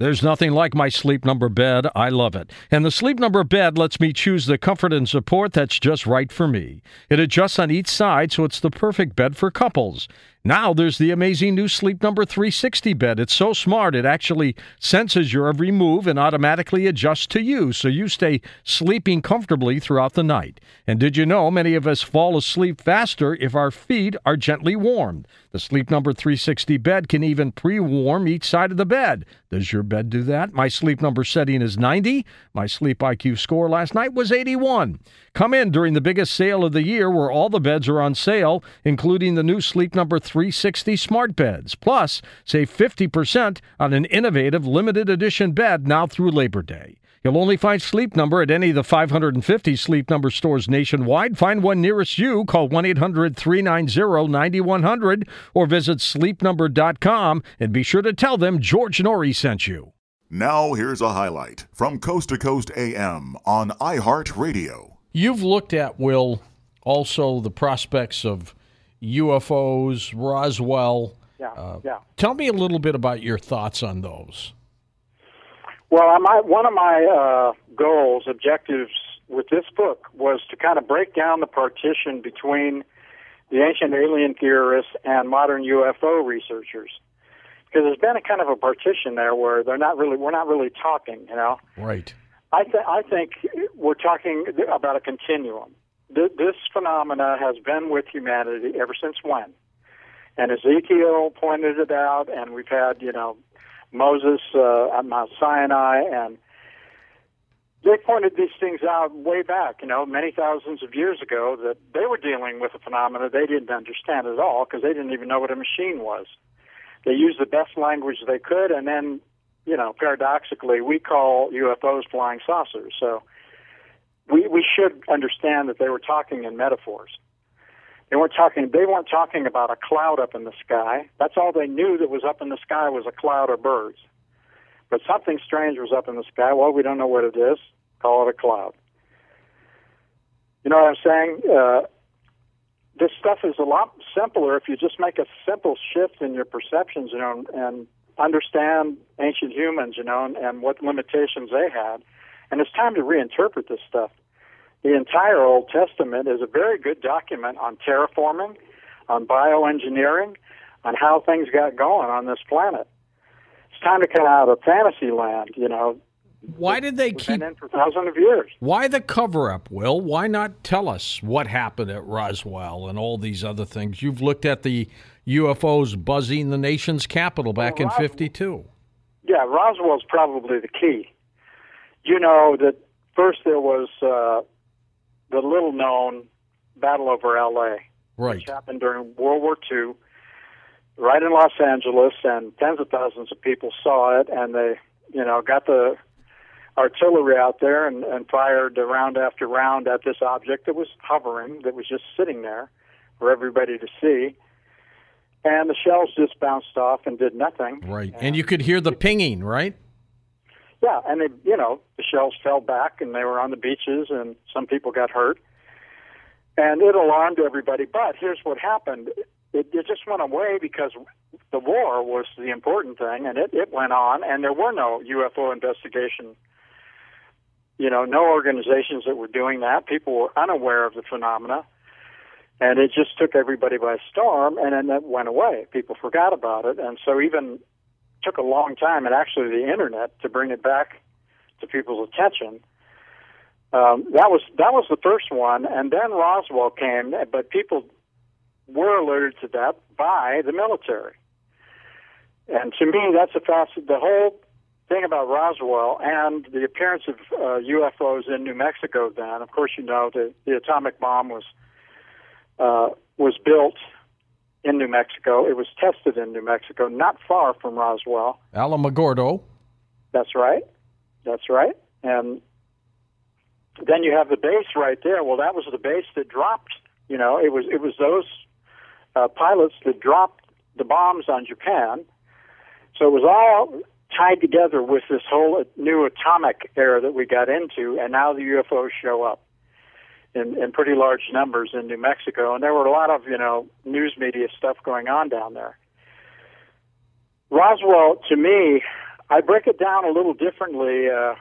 There's nothing like my Sleep Number bed. I love it. And the Sleep Number bed lets me choose the comfort and support that's just right for me. It adjusts on each side, so it's the perfect bed for couples. Now there's the amazing new Sleep Number 360 bed. It's so smart, it actually senses your every move and automatically adjusts to you, so you stay sleeping comfortably throughout the night. And did you know many of us fall asleep faster if our feet are gently warmed? The Sleep Number 360 bed can even pre warm each side of the bed. Does your bed do that? My sleep number setting is 90. My sleep IQ score last night was 81. Come in during the biggest sale of the year where all the beds are on sale, including the new Sleep Number 360 smart beds. Plus, save 50% on an innovative limited edition bed now through Labor Day. You'll only find Sleep Number at any of the 550 Sleep Number stores nationwide. Find one nearest you. Call 1 800 390 9100 or visit sleepnumber.com and be sure to tell them George Noory sent you. Now, here's a highlight from Coast to Coast AM on iHeartRadio. You've looked at, Will, also the prospects of UFOs, Roswell. Yeah, uh, yeah. Tell me a little bit about your thoughts on those. Well, my, one of my uh, goals, objectives with this book was to kind of break down the partition between the ancient alien theorists and modern UFO researchers. Because there's been a kind of a partition there where they're not really, we're not really talking, you know. Right. I, th- I think we're talking about a continuum. Th- this phenomena has been with humanity ever since when? And Ezekiel pointed it out, and we've had, you know, Moses uh, at Mount Sinai, and they pointed these things out way back, you know, many thousands of years ago, that they were dealing with a phenomena they didn't understand at all because they didn't even know what a machine was. They used the best language they could, and then, you know, paradoxically, we call UFOs flying saucers. So we should understand that they were talking in metaphors. They weren't talking. They weren't talking about a cloud up in the sky. That's all they knew that was up in the sky was a cloud of birds. But something strange was up in the sky. Well, we don't know what it is. Call it a cloud. You know what I'm saying? Uh, this stuff is a lot simpler if you just make a simple shift in your perceptions, you know, and understand ancient humans, you know, and, and what limitations they had. And it's time to reinterpret this stuff the entire Old Testament is a very good document on terraforming, on bioengineering, on how things got going on this planet. It's time to come out of fantasy land, you know. Why did they keep in for thousands of years? Why the cover up, Will? Why not tell us what happened at Roswell and all these other things? You've looked at the UFOs buzzing the nation's capital back well, in '52. Yeah, Roswell's probably the key. You know that first there was uh, the little known battle over LA, right. which happened during World War II, right in Los Angeles, and tens of thousands of people saw it, and they, you know, got the artillery out there and, and fired round after round at this object that was hovering, that was just sitting there for everybody to see. And the shells just bounced off and did nothing. Right. And, and you could hear the pinging, right? Yeah, and they, you know, the shells fell back, and they were on the beaches, and some people got hurt, and it alarmed everybody. But here's what happened: it, it just went away because the war was the important thing, and it, it went on, and there were no UFO investigation. You know, no organizations that were doing that. People were unaware of the phenomena, and it just took everybody by storm, and then that went away. People forgot about it, and so even took a long time, and actually the internet to bring it back to people's attention. Um, that was that was the first one, and then Roswell came, but people were alerted to that by the military. And to me, that's a facet. The whole thing about Roswell and the appearance of uh, UFOs in New Mexico. Then, of course, you know the the atomic bomb was uh, was built in New Mexico. It was tested in New Mexico, not far from Roswell. Alamogordo. That's right. That's right. And then you have the base right there. Well, that was the base that dropped. You know, it was it was those uh, pilots that dropped the bombs on Japan. So it was all tied together with this whole new atomic era that we got into, and now the UFOs show up in, in pretty large numbers in New Mexico, and there were a lot of you know news media stuff going on down there. Roswell, to me, I break it down a little differently. Uh,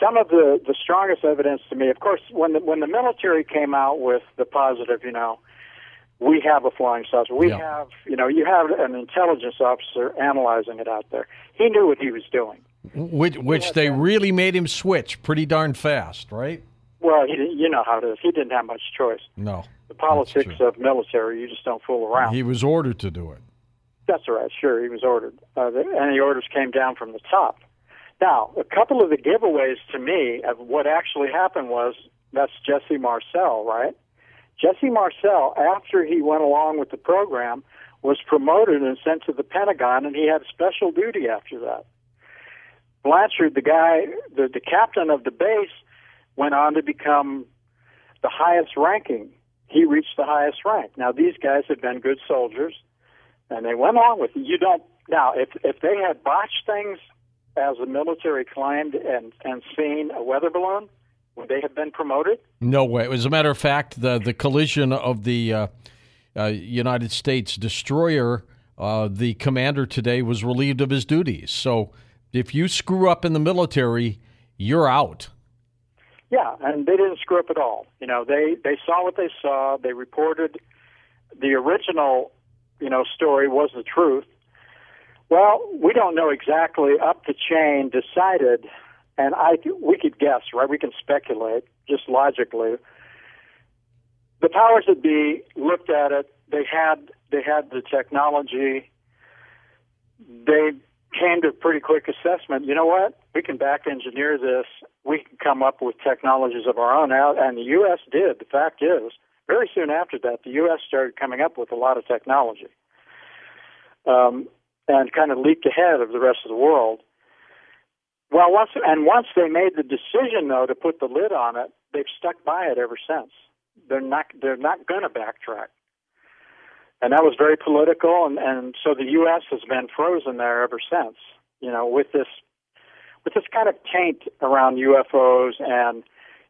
some of the the strongest evidence to me, of course, when the when the military came out with the positive, you know, we have a flying saucer. We Yeah. have, you know, you have an intelligence officer analyzing it out there. He knew what he was doing. Which, which they really made him switch pretty darn fast, right? Well, he, didn't- you know how it is. He didn't have much choice. No. The politics of military, you just don't fool around. He was ordered to do it. That's right. Sure, he was ordered, uh, the, and the orders came down from the top. Now, a couple of the giveaways to me of what actually happened was that's Jesse Marcel, right? Jesse Marcel, after he went along with the program, was promoted and sent to the Pentagon, and he had special duty after that. Blanchard, the guy, the, the captain of the base, went on to become the highest ranking. He reached the highest rank. Now, these guys had been good soldiers and they went on with it. You don't now if if they had botched things as the military climbed and and seen a weather balloon, would they have been promoted? No way. As a matter of fact, the the collision of the uh, uh, United States destroyer, uh, the commander today was relieved of his duties. So if you screw up in the military, you're out. Yeah, and they didn't screw up at all. You know, they they saw what they saw. They reported the original, you know, story was the truth. Well, we don't know exactly up the chain decided, and I we could guess, right? We can speculate just logically. The powers that be looked at it. They had they had the technology. They came to a pretty quick assessment. You know what? We can back engineer this. We can come up with technologies of our own. And the U.S. did. The fact is, very soon after that, the U.S. started coming up with a lot of technology, um, and kind of leaped ahead of the rest of the world. Well, once and once they made the decision though to put the lid on it, they've stuck by it ever since. They're not they're not going to backtrack and that was very political and and so the US has been frozen there ever since you know with this with this kind of taint around UFOs and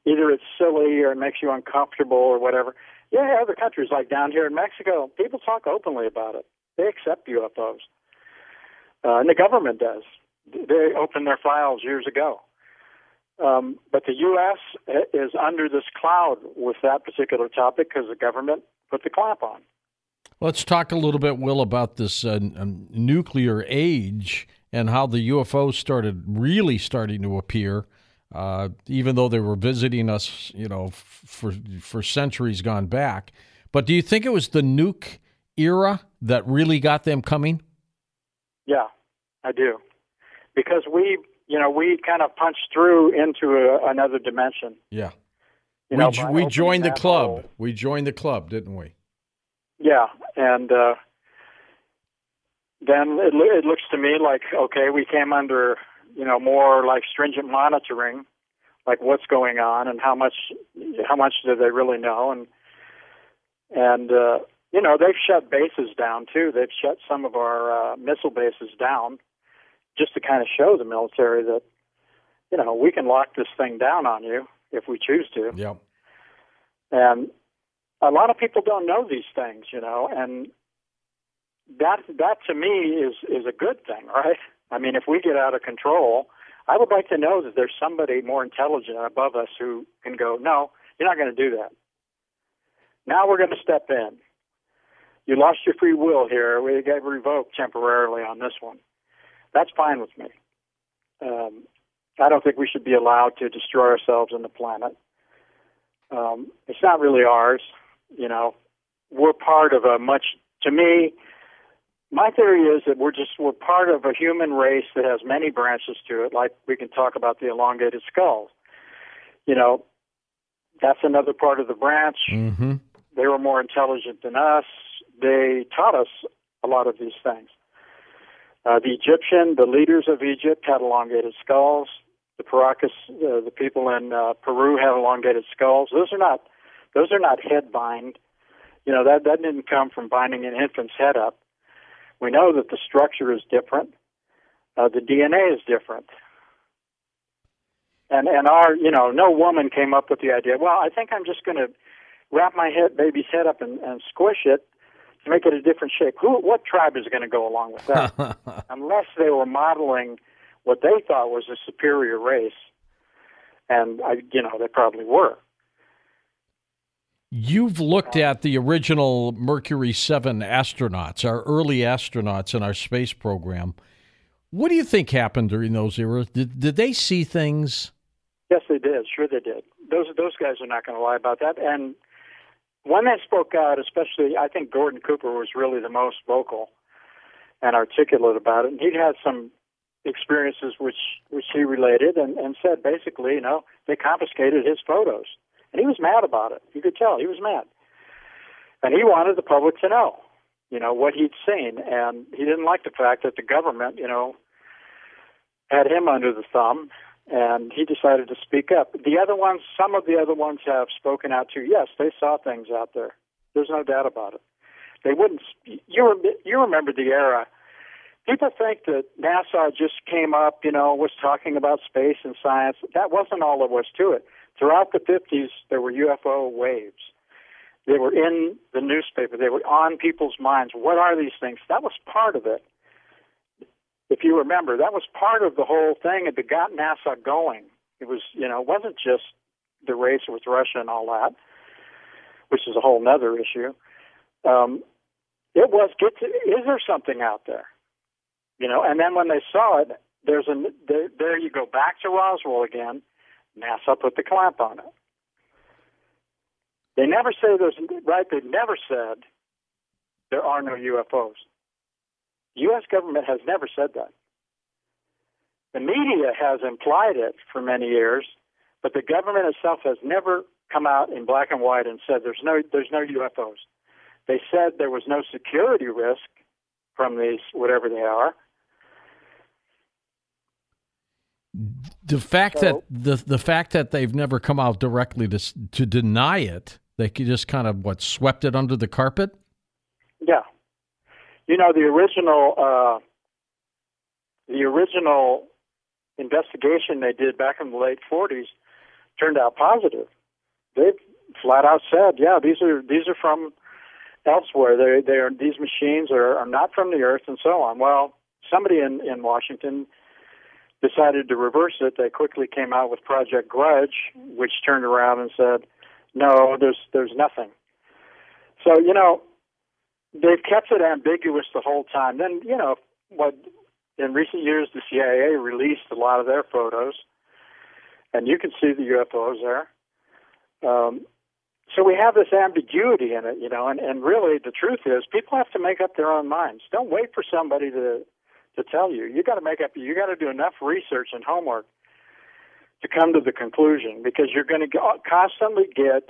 either it's silly or it makes you uncomfortable or whatever yeah other countries like down here in Mexico people talk openly about it they accept UFOs uh, and the government does they opened their files years ago um, but the U.S. is under this cloud with that particular topic because the government put the clamp on. Let's talk a little bit, Will, about this uh, nuclear age and how the UFOs started really starting to appear, uh, even though they were visiting us, you know, f- for for centuries gone back. But do you think it was the nuke era that really got them coming? Yeah, I do, because we, you know, we kind of punched through into a, another dimension. Yeah, You we, know, by we joined the club. hole. We joined the club, didn't we? Yeah, and uh, then it, lo- it looks to me like okay, we came under you know more like stringent monitoring, like what's going on and how much how much do they really know and and uh, you know they've shut bases down too. They've shut some of our uh, missile bases down just to kind of show the military that you know we can lock this thing down on you if we choose to. Yeah. And a lot of people don't know these things, you know, and that that to me is is a good thing, right? I mean, if we get out of control, I would like to know that there's somebody more intelligent above us who can go, no, you're not going to do that. Now we're going to step in. You lost your free will here. We get revoked temporarily on this one. That's fine with me. Um, I don't think we should be allowed to destroy ourselves and the planet. Um, it's not really ours. You know, we're part of a much. To me, my theory is that we're just we're part of a human race that has many branches to it. Like we can talk about the elongated skulls. You know, that's another part of the branch. Mm-hmm. They were more intelligent than us. They taught us a lot of these things. Uh, the Egyptian, the leaders of Egypt had elongated skulls. The Paracas, uh, the people in uh, Peru had elongated skulls. Those are not, those are not head bind. You know that that didn't come from binding an infant's head up. We know that the structure is different. Uh, the DNA is different. And and our, you know, no woman came up with the idea. Well, I think I'm just going to wrap my head, baby's head up and, and squish it to make it a different shape. Who, what tribe is going to go along with that? Unless they were modeling what they thought was a superior race, and I, you know, they probably were. You've looked at the original Mercury 7 astronauts, our early astronauts in our space program. What do you think happened during those eras? Did, did they see things? Yes, they did. Sure, they did. Those those guys are not going to lie about that. And one that spoke out, especially, I think Gordon Cooper was really the most vocal and articulate about it. And he'd had some experiences which which he related and, and said basically, you know, they confiscated his photos. And he was mad about it. You could tell he was mad. And he wanted the public to know, you know, what he'd seen. And he didn't like the fact that the government, you know, had him under the thumb and he decided to speak up. The other ones, some of the other ones have spoken out too. Yes, they saw things out there. There's no doubt about it. They wouldn't. You you remember the era. People think that NASA just came up, you know, was talking about space and science. That wasn't all there was to it. Throughout the 50s, there were UFO waves. They were in the newspaper. They were on people's minds. What are these things? That was part of it if you remember, that was part of the whole thing that got NASA going. It was, you know, it wasn't just the race with Russia and all that, which is a whole other issue. Um, it was get to, is there something out there, you know? And then when they saw it, there's a there, there you go back to Roswell again. NASA put the clamp on it. They never say there's right. They never said there are no UFOs. U.S. government has never said that. The media has implied it for many years, but the government itself has never come out in black and white and said there's no there's no UFOs. They said there was no security risk from these whatever they are. The fact so, that the the fact that they've never come out directly to to deny it, they just kind of what swept it under the carpet. Yeah, you know, the original uh, the original investigation they did back in the late 40s turned out positive. They flat out said, "Yeah, these are these are from elsewhere. They they are these machines are, are not from the Earth, and so on." Well, somebody in in Washington decided to reverse it. They quickly came out with Project Grudge, which turned around and said, "No, there's there's nothing." So you know, they've kept it ambiguous the whole time. Then, you know, what in recent years the CIA released a lot of their photos, and you can see the UFOs there. Um, so we have this ambiguity in it, you know, and, and really the truth is people have to make up their own minds. Don't wait for somebody to to tell you. You got to make up. You got to do enough research and homework to come to the conclusion because you're going to constantly get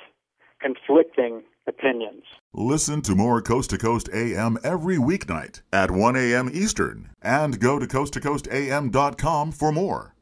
conflicting opinions. Listen to more Coast to Coast AM every weeknight at 1 a.m. Eastern and go to coasttocoastam.com for more.